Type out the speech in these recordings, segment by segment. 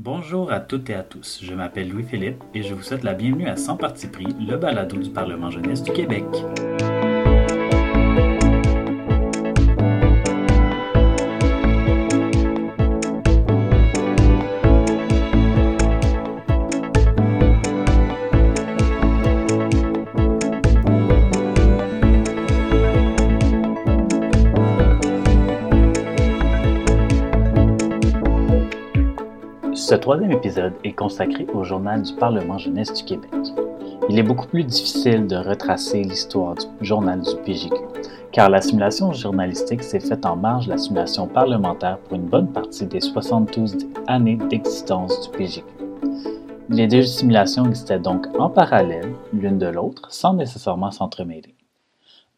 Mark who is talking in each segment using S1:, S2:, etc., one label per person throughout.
S1: Bonjour à toutes et à tous, je m'appelle Louis-Philippe et je vous souhaite la bienvenue à Sans Parti pris, le balado du Parlement jeunesse du Québec. Troisième épisode est consacré au journal du Parlement jeunesse du Québec. Il est beaucoup plus difficile de retracer l'histoire du journal du PJQ, car la simulation journalistique s'est faite en marge de la simulation parlementaire pour une bonne partie des 72 années d'existence du PJQ. Les deux simulations existaient donc en parallèle, l'une de l'autre, sans nécessairement s'entremêler.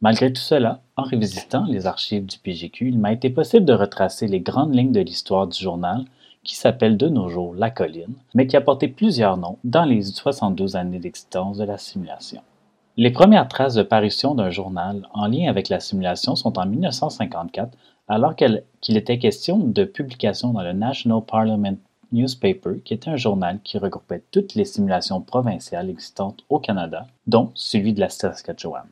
S1: Malgré tout cela, en revisitant les archives du PJQ, il m'a été possible de retracer les grandes lignes de l'histoire du journal qui s'appelle de nos jours La Colline, mais qui a porté plusieurs noms dans les 72 années d'existence de la simulation. Les premières traces de parution d'un journal en lien avec la simulation sont en 1954, alors qu'il était question de publication dans le National Parliament Newspaper, qui était un journal qui regroupait toutes les simulations provinciales existantes au Canada, dont celui de la Saskatchewan.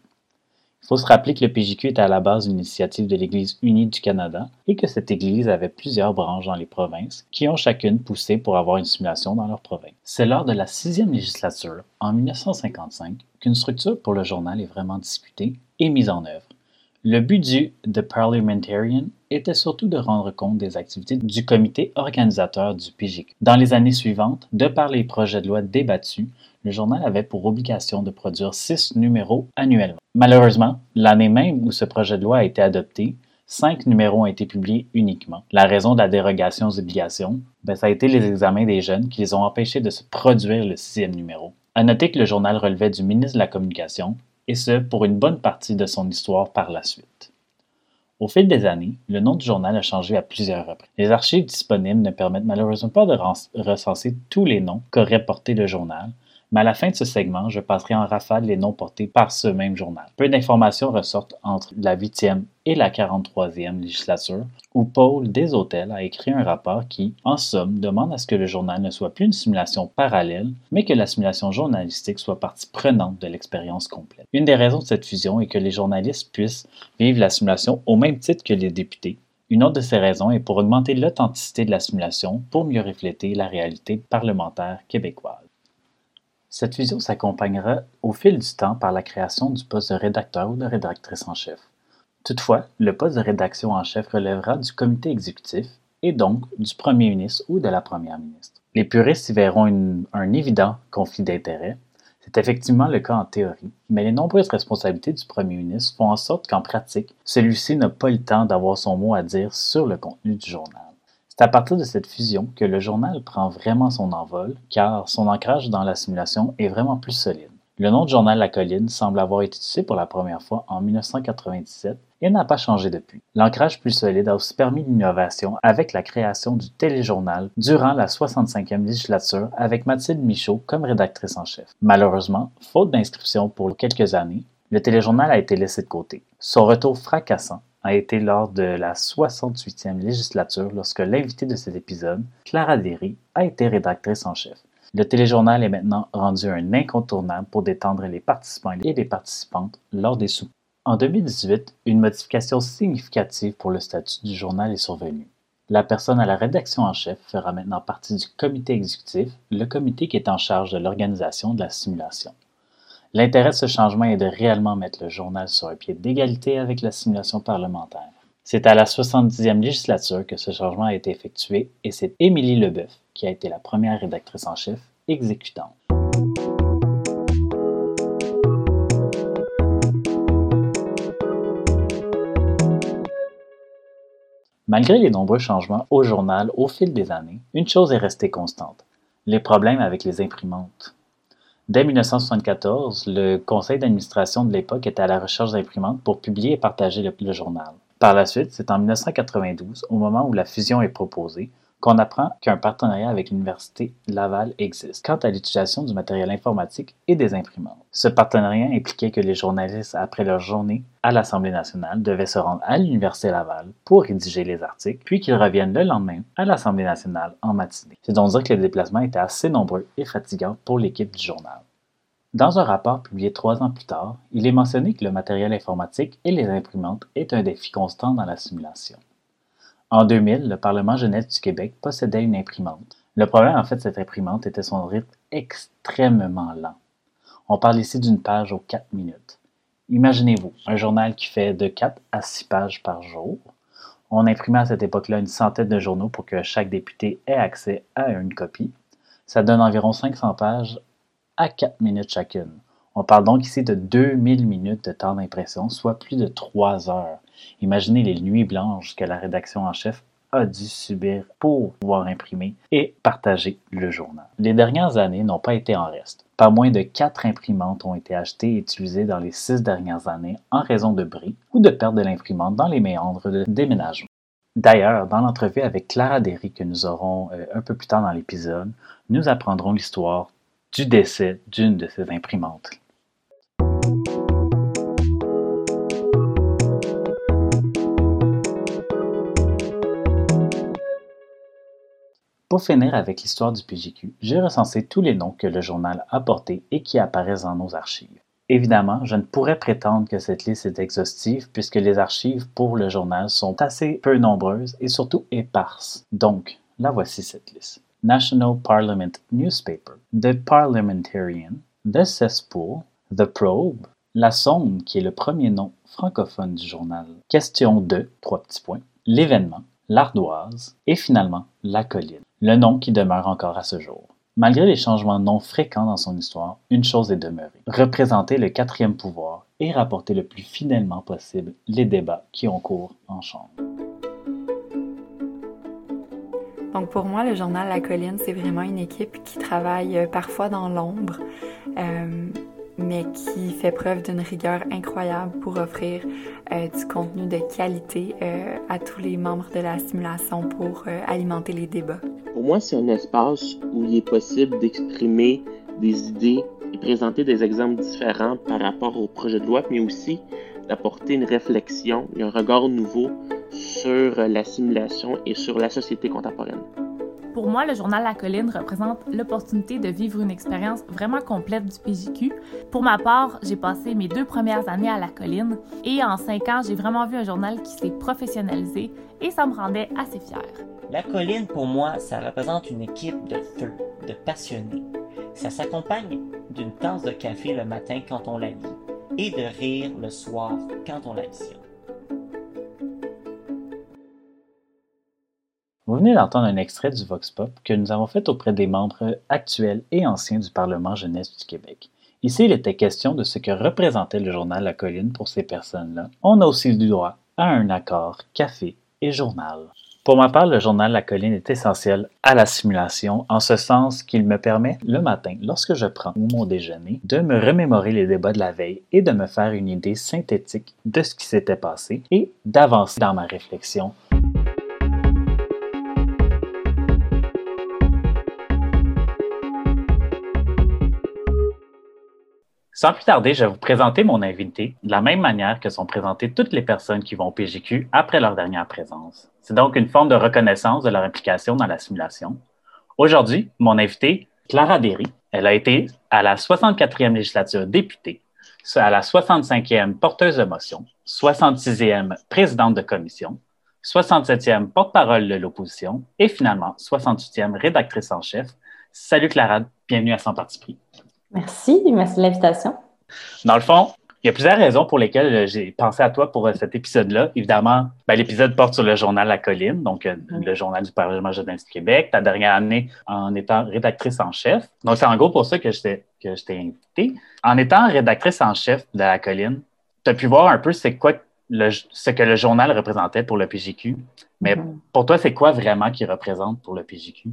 S1: Il faut se rappeler que le PJQ était à la base d'une initiative de l'Église unie du Canada et que cette Église avait plusieurs branches dans les provinces qui ont chacune poussé pour avoir une simulation dans leur province. C'est lors de la sixième législature, en 1955, qu'une structure pour le journal est vraiment discutée et mise en œuvre. Le but du The Parliamentarian était surtout de rendre compte des activités du comité organisateur du PJQ. Dans les années suivantes, de par les projets de loi débattus, le journal avait pour obligation de produire six numéros annuellement. Malheureusement, l'année même où ce projet de loi a été adopté, cinq numéros ont été publiés uniquement. La raison de la dérogation aux obligations, ben, ça a été les examens des jeunes qui les ont empêchés de se produire le sixième numéro. À noter que le journal relevait du ministre de la Communication, et ce pour une bonne partie de son histoire par la suite. Au fil des années, le nom du journal a changé à plusieurs reprises. Les archives disponibles ne permettent malheureusement pas de recenser tous les noms qu'aurait porté le journal, mais à la fin de ce segment, je passerai en rafale les noms portés par ce même journal. Peu d'informations ressortent entre la 8e et la 43e législature, où Paul Deshôtels a écrit un rapport qui, en somme, demande à ce que le journal ne soit plus une simulation parallèle, mais que la simulation journalistique soit partie prenante de l'expérience complète. Une des raisons de cette fusion est que les journalistes puissent vivre la simulation au même titre que les députés, une autre de ces raisons est pour augmenter l'authenticité de la simulation pour mieux refléter la réalité parlementaire québécoise. Cette fusion s'accompagnera au fil du temps par la création du poste de rédacteur ou de rédactrice en chef. Toutefois, le poste de rédaction en chef relèvera du comité exécutif et donc du premier ministre ou de la première ministre. Les puristes y verront un évident conflit d'intérêts. C'est effectivement le cas en théorie, mais les nombreuses responsabilités du premier ministre font en sorte qu'en pratique, celui-ci n'a pas le temps d'avoir son mot à dire sur le contenu du journal. C'est à partir de cette fusion que le journal prend vraiment son envol, car son ancrage dans la simulation est vraiment plus solide. Le nom du journal La Colline semble avoir été utilisé pour la première fois en 1997 et n'a pas changé depuis. L'ancrage plus solide a aussi permis l'innovation avec la création du téléjournal durant la 65e législature avec Mathilde Michaud comme rédactrice en chef. Malheureusement, faute d'inscription pour quelques années, le téléjournal a été laissé de côté. Son retour fracassant a été lors de la 68e législature lorsque l'invité de cet épisode, Clara Derry, a été rédactrice en chef. Le téléjournal est maintenant rendu un incontournable pour détendre les participants et les participantes lors des soupers. En 2018, une modification significative pour le statut du journal est survenue. La personne à la rédaction en chef fera maintenant partie du comité exécutif, le comité qui est en charge de l'organisation de la simulation. L'intérêt de ce changement est de réellement mettre le journal sur un pied d'égalité avec la simulation parlementaire. C'est à la 70e législature que ce changement a été effectué et c'est Émilie Leboeuf qui a été la première rédactrice en chef exécutante. Malgré les nombreux changements au journal au fil des années, une chose est restée constante, les problèmes avec les imprimantes. Dès 1974, le conseil d'administration de l'époque était à la recherche d'imprimantes pour publier et partager le, journal. Par la suite, c'est en 1992, au moment où la fusion est proposée, qu'on apprend qu'un partenariat avec l'Université Laval existe quant à l'utilisation du matériel informatique et des imprimantes. Ce partenariat impliquait que les journalistes, après leur journée à l'Assemblée nationale, devaient se rendre à l'Université Laval pour rédiger les articles, puis qu'ils reviennent le lendemain à l'Assemblée nationale en matinée. C'est donc dire que les déplacements étaient assez nombreux et fatigants pour l'équipe du journal. Dans un rapport publié trois ans plus tard, il est mentionné que le matériel informatique et les imprimantes est un défi constant dans la simulation. En 2000, le Parlement jeunesse du Québec possédait une imprimante. Le problème, en fait, de cette imprimante était son rythme extrêmement lent. On parle ici d'une page aux 4 minutes. Imaginez-vous, un journal qui fait de 4 à 6 pages par jour. On imprimait à cette époque-là une centaine de journaux pour que chaque député ait accès à une copie. Ça donne environ 500 pages à 4 minutes chacune. On parle donc ici de 2000 minutes de temps d'impression, soit plus de 3 heures. Imaginez les nuits blanches que la rédaction en chef a dû subir pour pouvoir imprimer et partager le journal. Les dernières années n'ont pas été en reste. Pas moins de quatre imprimantes ont été achetées et utilisées dans les six dernières années en raison de bris ou de perte de l'imprimante dans les méandres de déménagement. D'ailleurs, dans l'entrevue avec Clara Derry que nous aurons euh, un peu plus tard dans l'épisode, nous apprendrons l'histoire du décès d'une de ces imprimantes. Pour finir avec l'histoire du PGQ, j'ai recensé tous les noms que le journal a portés et qui apparaissent dans nos archives. Évidemment, je ne pourrais prétendre que cette liste est exhaustive puisque les archives pour le journal sont assez peu nombreuses et surtout éparses. Donc, la voici cette liste. National Parliament Newspaper, The Parliamentarian, The Cesspool, The Probe, La Sonde, qui est le premier nom francophone du journal, Question 2, trois petits points, L'événement, L'Ardoise et finalement La Colline le nom qui demeure encore à ce jour. Malgré les changements non fréquents dans son histoire, une chose est demeurée, représenter le quatrième pouvoir et rapporter le plus fidèlement possible les débats qui ont cours en chambre.
S2: Donc pour moi, le journal La Colline, c'est vraiment une équipe qui travaille euh, parfois dans l'ombre. Euh, mais qui fait preuve d'une rigueur incroyable pour offrir euh, du contenu de qualité euh, à tous les membres de la simulation pour euh, alimenter les débats.
S3: Pour moi, c'est un espace où il est possible d'exprimer des idées et présenter des exemples différents par rapport au projet de loi, mais aussi d'apporter une réflexion et un regard nouveau sur la simulation et sur la société contemporaine.
S4: Pour moi, le journal La Colline représente l'opportunité de vivre une expérience vraiment complète du PJQ. Pour ma part, j'ai passé mes deux premières années à La Colline et en cinq ans, j'ai vraiment vu un journal qui s'est professionnalisé et ça me rendait assez fière.
S5: La Colline, pour moi, ça représente une équipe de feu, de passionnés. Ça s'accompagne d'une tasse de café le matin quand on la lit et de rire le soir quand on la visionne.
S1: Vous venez d'entendre un extrait du Vox Pop que nous avons fait auprès des membres actuels et anciens du Parlement jeunesse du Québec. Ici, il était question de ce que représentait le journal La Colline pour ces personnes-là. On a aussi du droit à un accord café et journal. Pour ma part, le journal La Colline est essentiel à la simulation en ce sens qu'il me permet le matin, lorsque je prends mon déjeuner, de me remémorer les débats de la veille et de me faire une idée synthétique de ce qui s'était passé et d'avancer dans ma réflexion Sans plus tarder, je vais vous présenter mon invité de la même manière que sont présentées toutes les personnes qui vont au PGQ après leur dernière présence. C'est donc une forme de reconnaissance de leur implication dans la simulation. Aujourd'hui, mon invité, Clara Derry. Elle a été à la 64e législature députée, à la 65e porteuse de motion, 66e présidente de commission, 67e porte-parole de l'opposition et finalement 68e rédactrice en chef. Salut Clara, bienvenue à Sans Parti pris.
S6: Merci, merci de l'invitation.
S1: Dans le fond, il y a plusieurs raisons pour lesquelles euh, j'ai pensé à toi pour euh, cet épisode-là. Évidemment, ben, l'épisode porte sur le journal La Colline, donc euh, mm. le journal du Parlement jeunesse du Québec, ta dernière année en étant rédactrice en chef. Donc, c'est en gros pour ça que je t'ai, que je t'ai invité. En étant rédactrice en chef de La Colline, tu as pu voir un peu c'est quoi le, ce que le journal représentait pour le PJQ. Mais mm-hmm. pour toi, c'est quoi vraiment qu'il représente pour le PJQ?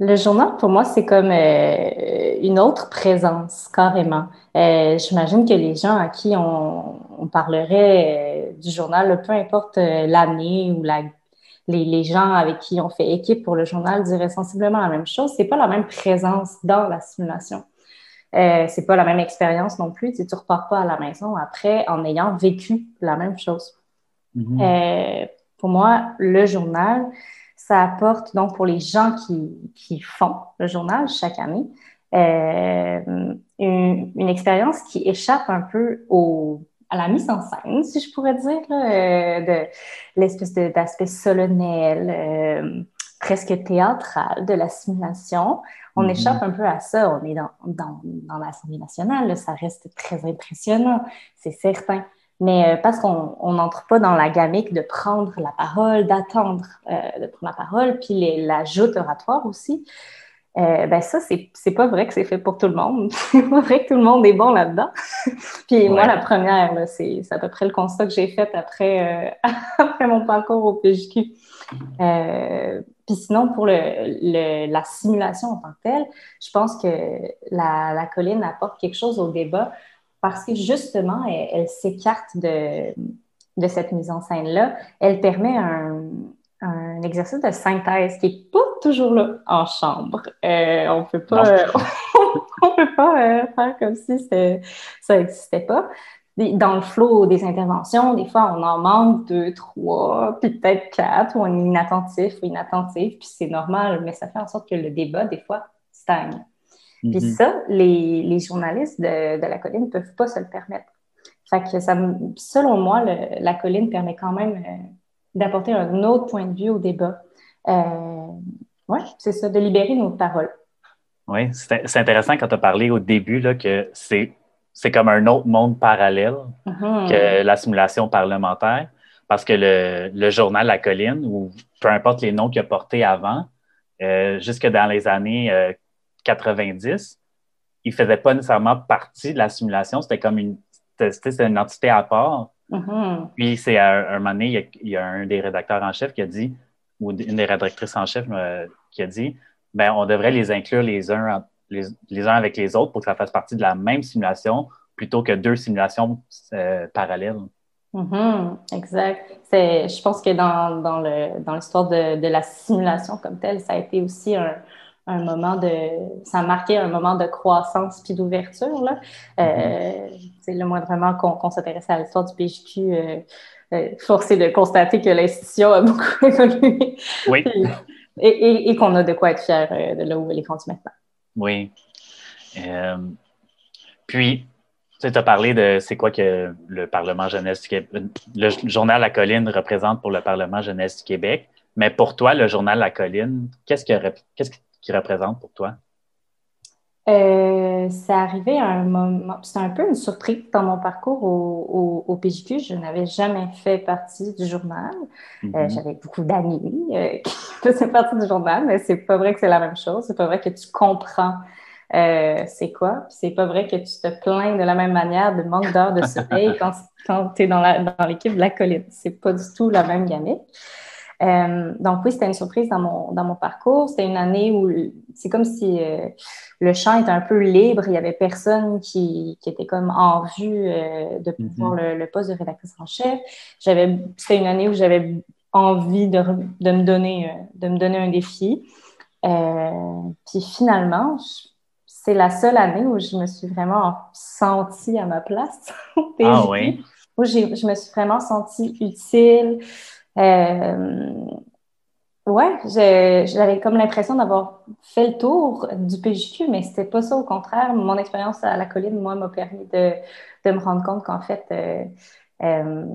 S6: Le journal, pour moi, c'est comme euh, une autre présence, carrément. Euh, J'imagine que les gens à qui on, on parlerait euh, du journal, peu importe l'année ou la, les, gens avec qui on fait équipe pour le journal diraient sensiblement la même chose. C'est pas la même présence dans la simulation. C'est pas la même expérience non plus. Tu ne repars pas à la maison après en ayant vécu la même chose. Mm-hmm. Pour moi, le journal, ça apporte donc pour les gens qui, qui font le journal chaque année euh, une, une, expérience qui échappe un peu au, à la mise en scène, si je pourrais dire, là, de l'espèce d'aspect solennel, euh, presque théâtral de la simulation. On mm-hmm. échappe un peu à ça. On est dans, dans, dans l'Assemblée nationale, ça reste très impressionnant, c'est certain. Mais euh, parce qu'on n'entre pas dans la gamique de prendre la parole, d'attendre euh, de prendre la parole, puis les, la joute oratoire aussi, euh, ben ça, c'est pas vrai que c'est fait pour tout le monde. c'est pas vrai que tout le monde est bon là-dedans. puis moi, la première, c'est à peu près le constat que j'ai fait après, euh, après mon parcours au PJQ. Puis sinon, pour le, la simulation en tant que telle, je pense que la, la colline apporte quelque chose au débat parce que justement, elle, s'écarte de, de cette mise en scène-là. Elle permet un, un exercice de synthèse qui n'est pas toujours là en chambre. Euh, on peut pas, on peut pas euh, faire comme si ça n'existait pas. Dans le flot des interventions, des fois, on en manque deux, trois, puis peut-être quatre, ou on est inattentif ou inattentif, puis c'est normal, mais ça fait en sorte que le débat, des fois, stagne. Puis mm-hmm. ça, les, les journalistes de, de, la colline ne peuvent pas se le permettre. Fait que ça, selon moi, la colline permet quand même euh, d'apporter un autre point de vue au débat. Euh, oui, c'est ça, de libérer nos paroles.
S1: Oui, c'est intéressant quand tu as parlé au début là, que c'est c'est comme un autre monde parallèle mm-hmm. que la simulation parlementaire, parce que le, le, journal La Colline, ou peu importe les noms qu'il a portés avant, euh, jusque dans les années 90, euh, il faisait pas nécessairement partie de la simulation, c'était comme une, c'était une entité à part. Mm-hmm. Puis, c'est à un, moment donné, il y, a, un des rédacteurs en chef qui a dit, ou une des rédactrices en chef euh, qui a dit, ben, on devrait les inclure les uns, les, uns avec les autres pour que ça fasse partie de la même simulation plutôt que deux simulations euh, parallèles.
S6: Mm-hmm. exact. Je pense que dans, dans l'histoire de, de, la simulation comme telle, ça a été aussi un, un moment de. Ça a marqué un moment de croissance puis d'ouverture. Là. Euh, c'est le moindrement qu'on, s'intéressait à l'histoire du PJQ. Euh, euh, forcé de constater que l'institution a beaucoup évolué.
S1: Oui.
S6: et, et, qu'on a de quoi être fier de là où elle est rendue maintenant.
S1: Oui. puis, tu as parlé de c'est quoi que le Parlement jeunesse du Québec, le journal La Colline représente pour le Parlement jeunesse du Québec. Mais pour toi, le journal La Colline, qu'est-ce que, qu'est-ce que qui représente pour toi?
S6: Euh, c'est arrivé à un moment, c'est un peu une surprise dans mon parcours au, au, PJQ. Je n'avais jamais fait partie du journal. Euh, mm-hmm. J'avais beaucoup d'amis euh, qui faisaient partie du journal, mais c'est pas vrai que c'est la même chose. C'est pas vrai que tu comprends euh, c'est quoi. C'est pas vrai que tu te plains de la même manière de manque d'heures de sommeil quand, quand tu es dans l'équipe de la colline. C'est pas du tout la même gamique. Euh, donc oui, c'était une surprise dans mon, dans mon parcours. C'était une année où c'est comme si euh, le champ était un peu libre. Il y avait personne qui, qui était comme en vue euh, de mm-hmm. pouvoir le, poste de rédactrice en chef. C'était une année où j'avais envie de, de, me donner, de me donner un défi. puis finalement, c'est la seule année où je me suis vraiment sentie à ma place.
S1: ah oui.
S6: Où je me suis vraiment sentie utile. Euh, ouais, j'avais comme l'impression d'avoir fait le tour du PJQ, mais c'était pas ça. Au contraire, mon expérience à la colline, moi, m'a permis de, de, me rendre compte qu'en fait, euh, euh,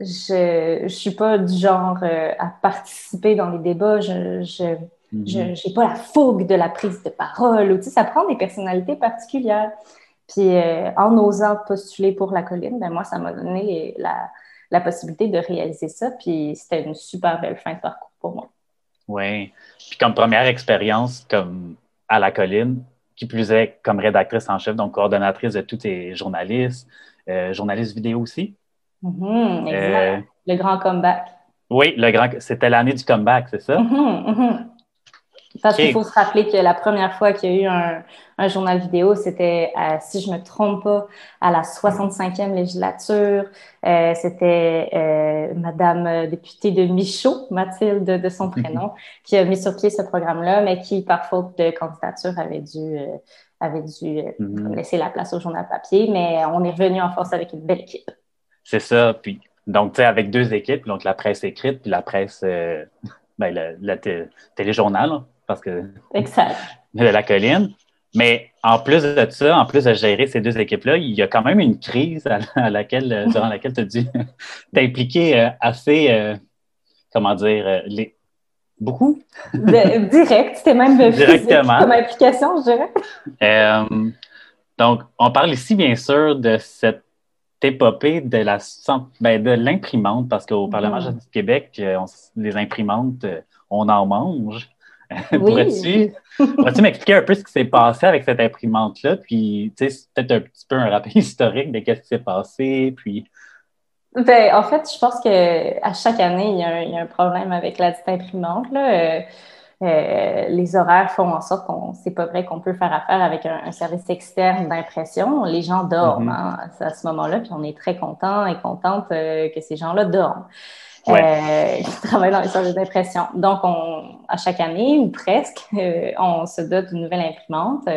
S6: je ne suis pas du genre euh, à participer dans les débats. Je, je n'ai mm-hmm. pas la fougue de la prise de parole. Tu sais, ça prend des personnalités particulières. Puis en osant postuler pour la colline, ben moi, ça m'a donné la, la possibilité de réaliser ça. Puis c'était une super belle fin de parcours pour moi.
S1: Oui. Puis comme première expérience comme à la colline, qui plus est comme rédactrice en chef, donc coordonnatrice de tous tes journalistes, euh, journaliste vidéo aussi.
S6: Mm-hmm, exact. Euh, le grand comeback.
S1: Oui, le grand, c'était l'année du comeback, c'est ça?
S6: Mm-hmm, mm-hmm. Parce qu'il faut se rappeler que la première fois qu'il y a eu un, un journal vidéo, c'était, si je me trompe pas, à la 65e législature. Euh, c'était euh, Madame députée de Michaud, Mathilde de son mhm. prénom, qui a mis sur pied ce programme-là, mais qui, par faute de candidature, avait dû, euh, avait dû mhm. laisser la place au journal papier. Mais on est revenu en force avec une belle équipe.
S1: C'est ça. Puis, donc, tu sais, avec deux équipes, donc la presse écrite puis la presse, ben, le, téléjournal, parce que.
S6: Exact.
S1: De la colline. Mais en plus de ça, en plus de gérer ces deux équipes-là, il y a quand même une crise à, laquelle, euh, durant laquelle tu as dû t'impliquer euh, assez, euh, comment dire, les, beaucoup?
S6: direct, c'était même Directement. comme implication, je
S1: dirais. donc, on parle ici, bien sûr, de cette épopée de la ben, de l'imprimante, parce qu'au Parlement mm. du Québec, les imprimantes, on en mange. Pourrais-tu m'expliquer un peu ce qui s'est passé avec cette imprimante-là? Puis, tu sais, peut-être un petit peu un rappel historique de ce qui s'est passé. Puis.
S6: Ben, en fait, je pense qu'à chaque année, il y, a un, problème avec la dite imprimante. Là. Euh, euh, les horaires font en sorte qu'on c'est pas vrai qu'on peut faire affaire avec un, service externe d'impression. Les gens dorment mm-hmm. hein, à ce moment-là, puis on est très content et contente euh, que ces gens-là dorment euh, qui travaillent dans les services d'impression. Donc, on, à chaque année, ou presque, on se dote d'une nouvelle imprimante.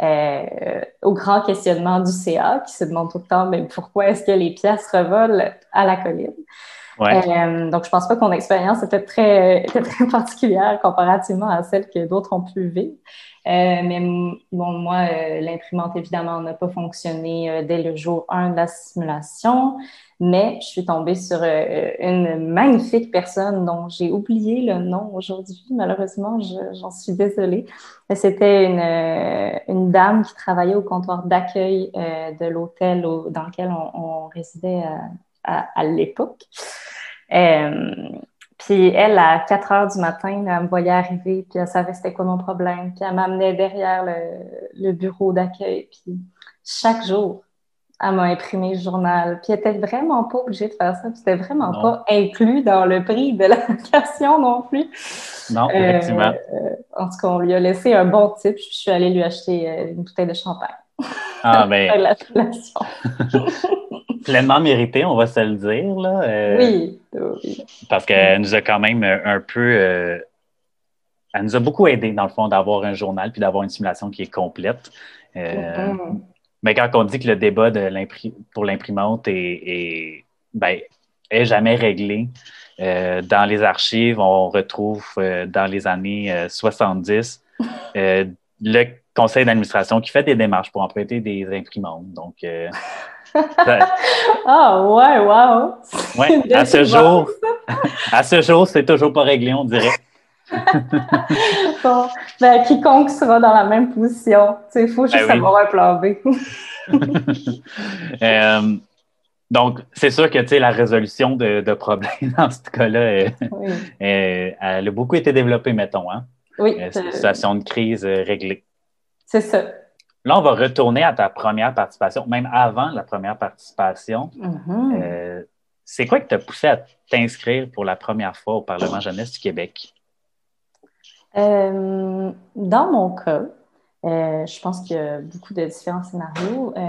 S6: Euh, au grand questionnement du CA qui se demande tout le temps mais pourquoi est-ce que les pièces revolent à la colline? Euh, donc, je pense pas que mon expérience était très, particulière comparativement à celle que d'autres ont pu vivre. Euh, mais bon, moi, euh, l'imprimante, évidemment, n'a pas fonctionné dès le jour 1 de la simulation mais je suis tombée sur une magnifique personne dont j'ai oublié le nom aujourd'hui. Malheureusement, j'en suis désolée. C'était une, dame qui travaillait au comptoir d'accueil de l'hôtel dans lequel on, résidait à, à, l'époque. puis elle, à 4 heures du matin, elle me voyait arriver, puis elle savait c'était quoi mon problème. Puis elle m'amenait derrière le, le bureau d'accueil. Puis chaque jour, elle m'a imprimé le journal. Puis elle était vraiment pas obligée de faire ça. C'était vraiment pas inclus dans le prix de la location non plus.
S1: Non, euh, effectivement.
S6: en tout cas, on lui a laissé un bon type. Je suis allée lui acheter euh, une bouteille de champagne.
S1: Ah, ben. la Pleinement mérité, on va se le dire. Là.
S6: Euh, oui, oui.
S1: Parce qu'elle nous a quand même un peu. elle nous a beaucoup aidé, dans le fond, d'avoir un journal puis d'avoir une simulation qui est complète. Mm-hmm. Mais quand on dit que le débat de pour l'imprimante est, ben, est, jamais réglé, euh, dans les archives, on retrouve euh, dans les années 70 euh, le conseil d'administration qui fait des démarches pour emprunter des imprimantes. Donc,
S6: ah ouais, wow!
S1: Ouais, à ce jour, à ce jour, c'est toujours pas réglé, on dirait.
S6: bon, ben, quiconque sera dans la même position, il faut juste ben avoir un plan B.
S1: Euh, donc, c'est sûr que la résolution de, problèmes dans ce cas-là, elle a beaucoup été développée, mettons. Hein?
S6: Oui.
S1: Euh, une situation de crise euh, réglée.
S6: C'est ça.
S1: Là, on va retourner à ta première participation, même avant la première participation.
S6: Mm-hmm.
S1: c'est quoi qui t'a poussé à t'inscrire pour la première fois au Parlement jeunesse du Québec?
S6: dans mon cas, euh, je pense qu'il y a beaucoup de différents scénarios. Euh,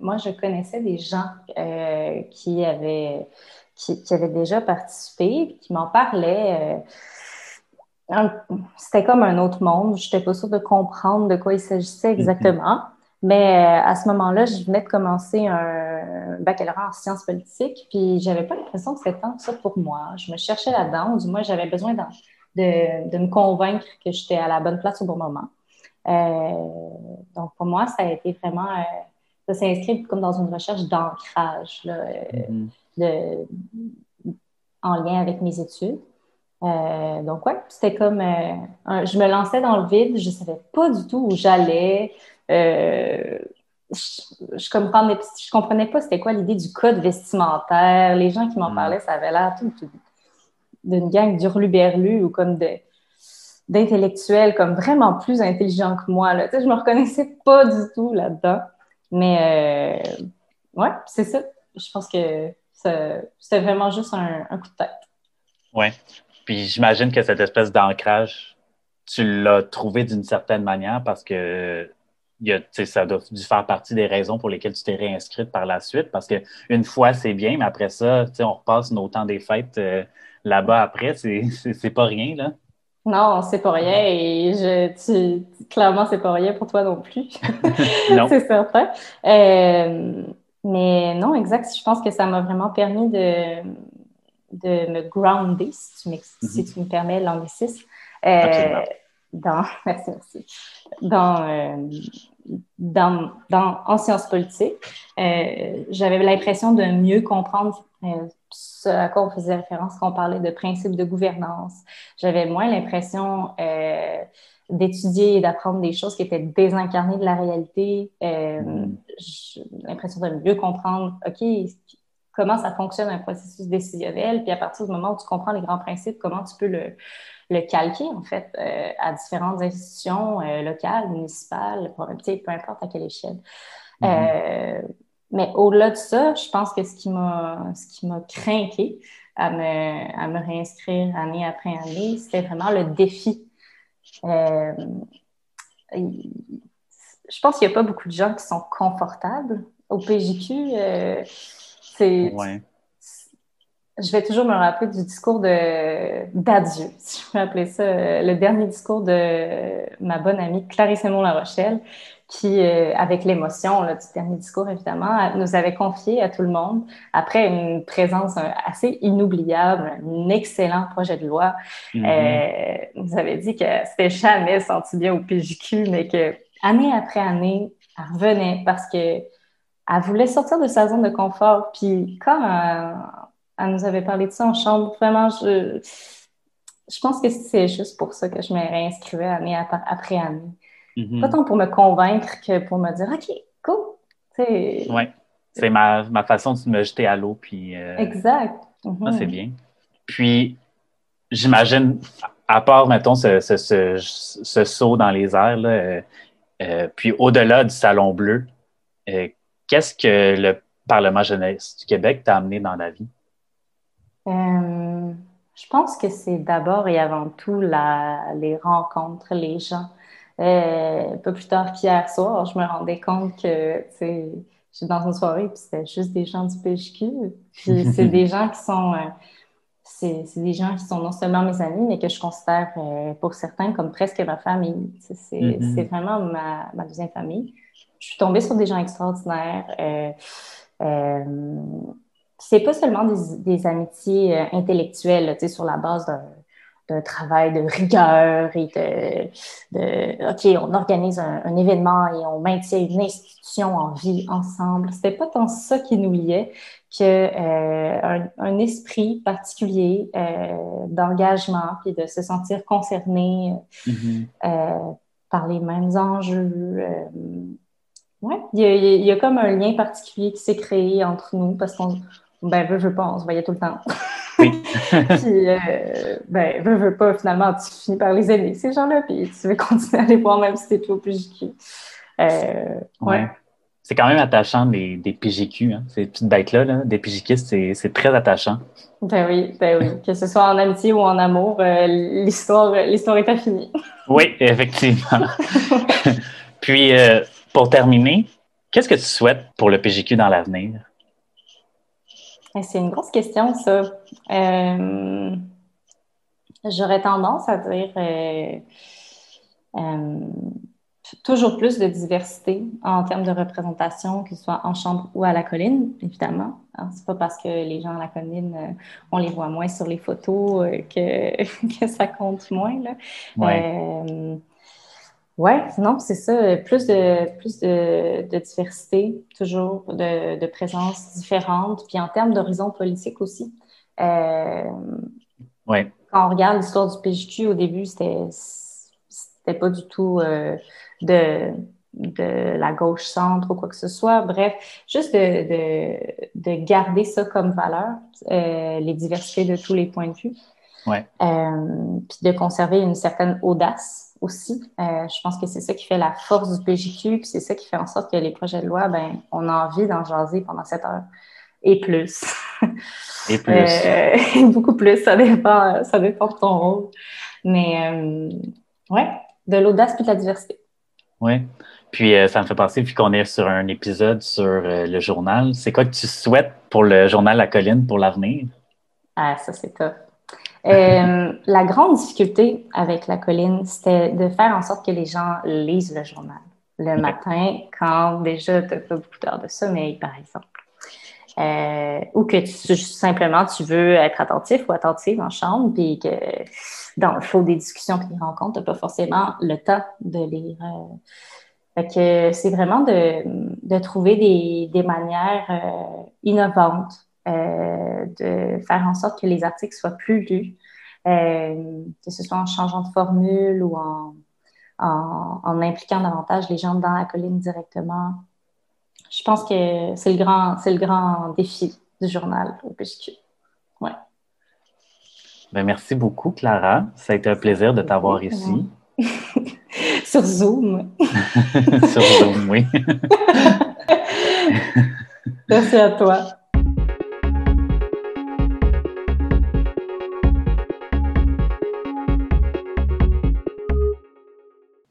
S6: moi, je connaissais des gens euh, qui, avaient, qui, avaient déjà participé, qui m'en parlaient. C'était comme un autre monde. Je n'étais pas sûre de comprendre de quoi il s'agissait mm-hmm. exactement. Mais à ce moment-là, je venais de commencer un baccalauréat en sciences politiques, puis j'avais pas l'impression que c'était tant que ça pour moi. Je me cherchais là-dedans, du moins j'avais besoin de, de, me convaincre que j'étais à la bonne place au bon moment. Euh, donc, pour moi, ça a été vraiment, euh, ça s'est inscrit comme dans une recherche d'ancrage euh, mm-hmm. en lien avec mes études. Donc, ouais, c'était comme, je me lançais dans le vide, je ne savais pas du tout où j'allais. je, je, comprenais, je comprenais pas c'était quoi l'idée du code vestimentaire. Les gens qui m'en mm. parlaient, ça avait l'air tout, d'une gang d'hurluberlus ou comme de, d'intellectuels comme vraiment plus intelligents que moi. Là. Tu sais, je me reconnaissais pas du tout là-dedans. Mais euh, ouais, c'est ça. Je pense que c'était vraiment juste un, coup de tête.
S1: Oui. Puis j'imagine que cette espèce d'ancrage tu l'as trouvé d'une certaine manière parce que il y a, ça doit dû faire partie des raisons pour lesquelles tu t'es réinscrite par la suite. Parce qu'une fois, c'est bien, mais après ça, on repasse nos temps des fêtes euh, là-bas après. C'est pas rien, là.
S6: Non, c'est pas rien. Et je, tu, clairement, c'est pas rien pour toi non plus. non. c'est certain. Euh, mais non, exact. Je pense que ça m'a vraiment permis de, de me grounder, si tu, tu me permets l'anglicisme. Euh, dans, merci, merci, dans, euh, dans, dans, en sciences politiques. Euh, j'avais l'impression de mieux comprendre ce à quoi on faisait référence quand on parlait de principes de gouvernance. J'avais moins l'impression d'étudier et d'apprendre des choses qui étaient désincarnées de la réalité. Mm. J'ai l'impression de mieux comprendre, OK, comment ça fonctionne un processus décisionnel, puis à partir du moment où tu comprends les grands principes, comment tu peux le, le calquer, en fait, euh, à différentes institutions euh, locales, municipales, peu importe à quelle échelle. Mm-hmm. Euh, mais au-delà de ça, je pense que ce qui m'a ce qui m'a craqué à me, à me réinscrire année après année, c'était vraiment le défi. je pense qu'il n'y a pas beaucoup de gens qui sont confortables au PJQ. C'est je vais toujours me rappeler du discours d'adieu, si je peux appeler ça, euh, le dernier discours de ma bonne amie Clarisse Aymon La Rochelle, qui, euh, avec l'émotion du dernier discours, évidemment, nous avait confié à tout le monde, après une présence assez inoubliable, un excellent projet de loi, mm-hmm. euh, nous avait dit que c'était jamais senti bien au PJQ, mais que année après année, elle revenait parce que elle voulait sortir de sa zone de confort. Puis comme elle nous avait parlé de ça en chambre. Vraiment, je, je pense que c'est juste pour ça que je me réinscrivais année après année. Mm-hmm. Pas tant pour me convaincre que pour me dire OK, cool.
S1: Oui, c'est ma, ma, façon de me jeter à l'eau. Puis,
S6: euh, exact.
S1: Mm-hmm. c'est bien. Puis, j'imagine, à part, mettons, ce, ce, ce, saut dans les airs, là, euh, euh, puis au-delà du Salon Bleu, qu'est-ce que le Parlement jeunesse du Québec t'a amené dans la vie?
S6: Euh, je pense que c'est d'abord et avant tout la, les rencontres, les gens. Euh, un peu plus tard qu'hier soir, je me rendais compte que j'étais dans une soirée puis c'était juste des gens du PHQ. Puis c'est des gens qui sont euh, c'est des gens qui sont non seulement mes amis, mais que je considère pour certains comme presque ma famille. C'est mm-hmm. vraiment ma, ma, deuxième famille. Je suis tombée sur des gens extraordinaires. Euh, c'est pas seulement des, amitiés euh, intellectuelles, tu sais, sur la base d'un travail de rigueur et de, OK, on organise un, événement et on maintient une institution en vie ensemble. C'était pas tant ça qui nous liait que euh, un, esprit particulier euh, d'engagement puis de se sentir concerné mm-hmm. par les mêmes enjeux. Ouais, il y, a, il y, a, comme un lien particulier qui s'est créé entre nous parce qu'on ben, veux, veux pas, on se voyait tout le temps. Oui. puis, euh, ben, veux, veux pas, finalement, tu finis par les aimer, ces gens-là, puis tu veux continuer à les voir même si t'es plus au PJQ. Euh, ouais.
S1: C'est quand même attachant, des, des PJQ, hein. d'être là, là, des PJQ, c'est très attachant.
S6: Ben oui, ben oui. Que ce soit en amitié ou en amour, euh, l'histoire l'histoire est infinie.
S1: oui, effectivement. puis, euh, pour terminer, qu'est-ce que tu souhaites pour le PJQ dans l'avenir?
S6: C'est une grosse question, ça. Euh, j'aurais tendance à dire euh, euh, toujours plus de diversité en termes de représentation, que ce soit en chambre ou à la colline, évidemment. C'est pas parce que les gens à la colline, on les voit moins sur les photos que, que ça compte moins. Là. Oui, non, c'est ça. Plus de, plus de, diversité, toujours, de, de présence différente. Puis en termes d'horizon politique aussi. Euh,
S1: ouais.
S6: Quand on regarde l'histoire du PJQ, au début, c'était, c'était pas du tout euh, de, de la gauche-centre ou quoi que ce soit. Bref, juste de, de, de garder ça comme valeur, euh, les diversités de tous les points de vue.
S1: Ouais.
S6: Puis de conserver une certaine audace aussi. Euh, je pense que c'est ça qui fait la force du PJQ, puis c'est ça qui fait en sorte que les projets de loi, ben, on a envie d'en jaser pendant cette heure. Et plus.
S1: Et plus. Euh,
S6: beaucoup plus, ça dépend, ça dépend de ton rôle. Mais euh, Oui, de l'audace et de la diversité.
S1: Oui. Puis euh, ça me fait penser, vu qu'on est sur un épisode sur le journal, c'est quoi que tu souhaites pour le journal La Colline pour l'avenir?
S6: Ah, ça, c'est top. Euh, la grande difficulté avec La Colline, c'était de faire en sorte que les gens lisent le journal le matin quand déjà tu n'as pas beaucoup d'heures de sommeil, par exemple. ou que tu, simplement tu veux être attentif ou attentive en chambre, puis que dans le flot des discussions et des rencontres, tu n'as pas forcément le temps de lire que c'est vraiment de, de, trouver des, des manières euh, innovantes euh, de faire en sorte que les articles soient plus lus, euh, que ce soit en changeant de formule ou en, en, en, impliquant davantage les gens dans la colline directement. Je pense que c'est le grand, c'est le grand défi du journal au PSQ. Ouais.
S1: Ben, merci beaucoup, Clara. Ça a été un plaisir de t'avoir ici.
S6: Sur Zoom.
S1: Sur Zoom, oui.
S6: Merci à toi.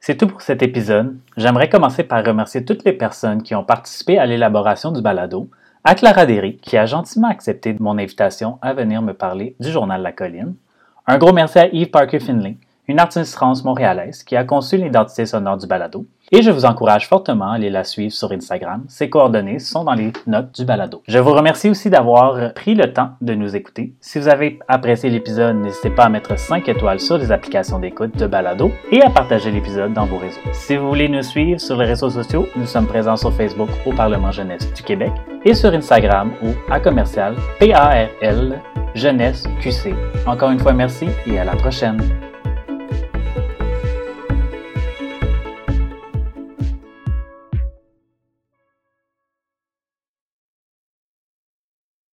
S1: C'est tout pour cet épisode. J'aimerais commencer par remercier toutes les personnes qui ont participé à l'élaboration du balado, à Clara Derry, qui a gentiment accepté mon invitation à venir me parler du journal La Colline. Un gros merci à Yves Parker Finley, une artiste trans montréalaise qui a conçu l'identité sonore du balado. Et je vous encourage fortement à aller la suivre sur Instagram. Ses coordonnées sont dans les notes du balado. Je vous remercie aussi d'avoir pris le temps de nous écouter. Si vous avez apprécié l'épisode, n'hésitez pas à mettre 5 étoiles sur les applications d'écoute de balado et à partager l'épisode dans vos réseaux. Si vous voulez nous suivre sur les réseaux sociaux, nous sommes présents sur Facebook au Parlement jeunesse du Québec et sur Instagram ou à commercial PARL Jeunesse QC. Encore une fois, merci et à la prochaine.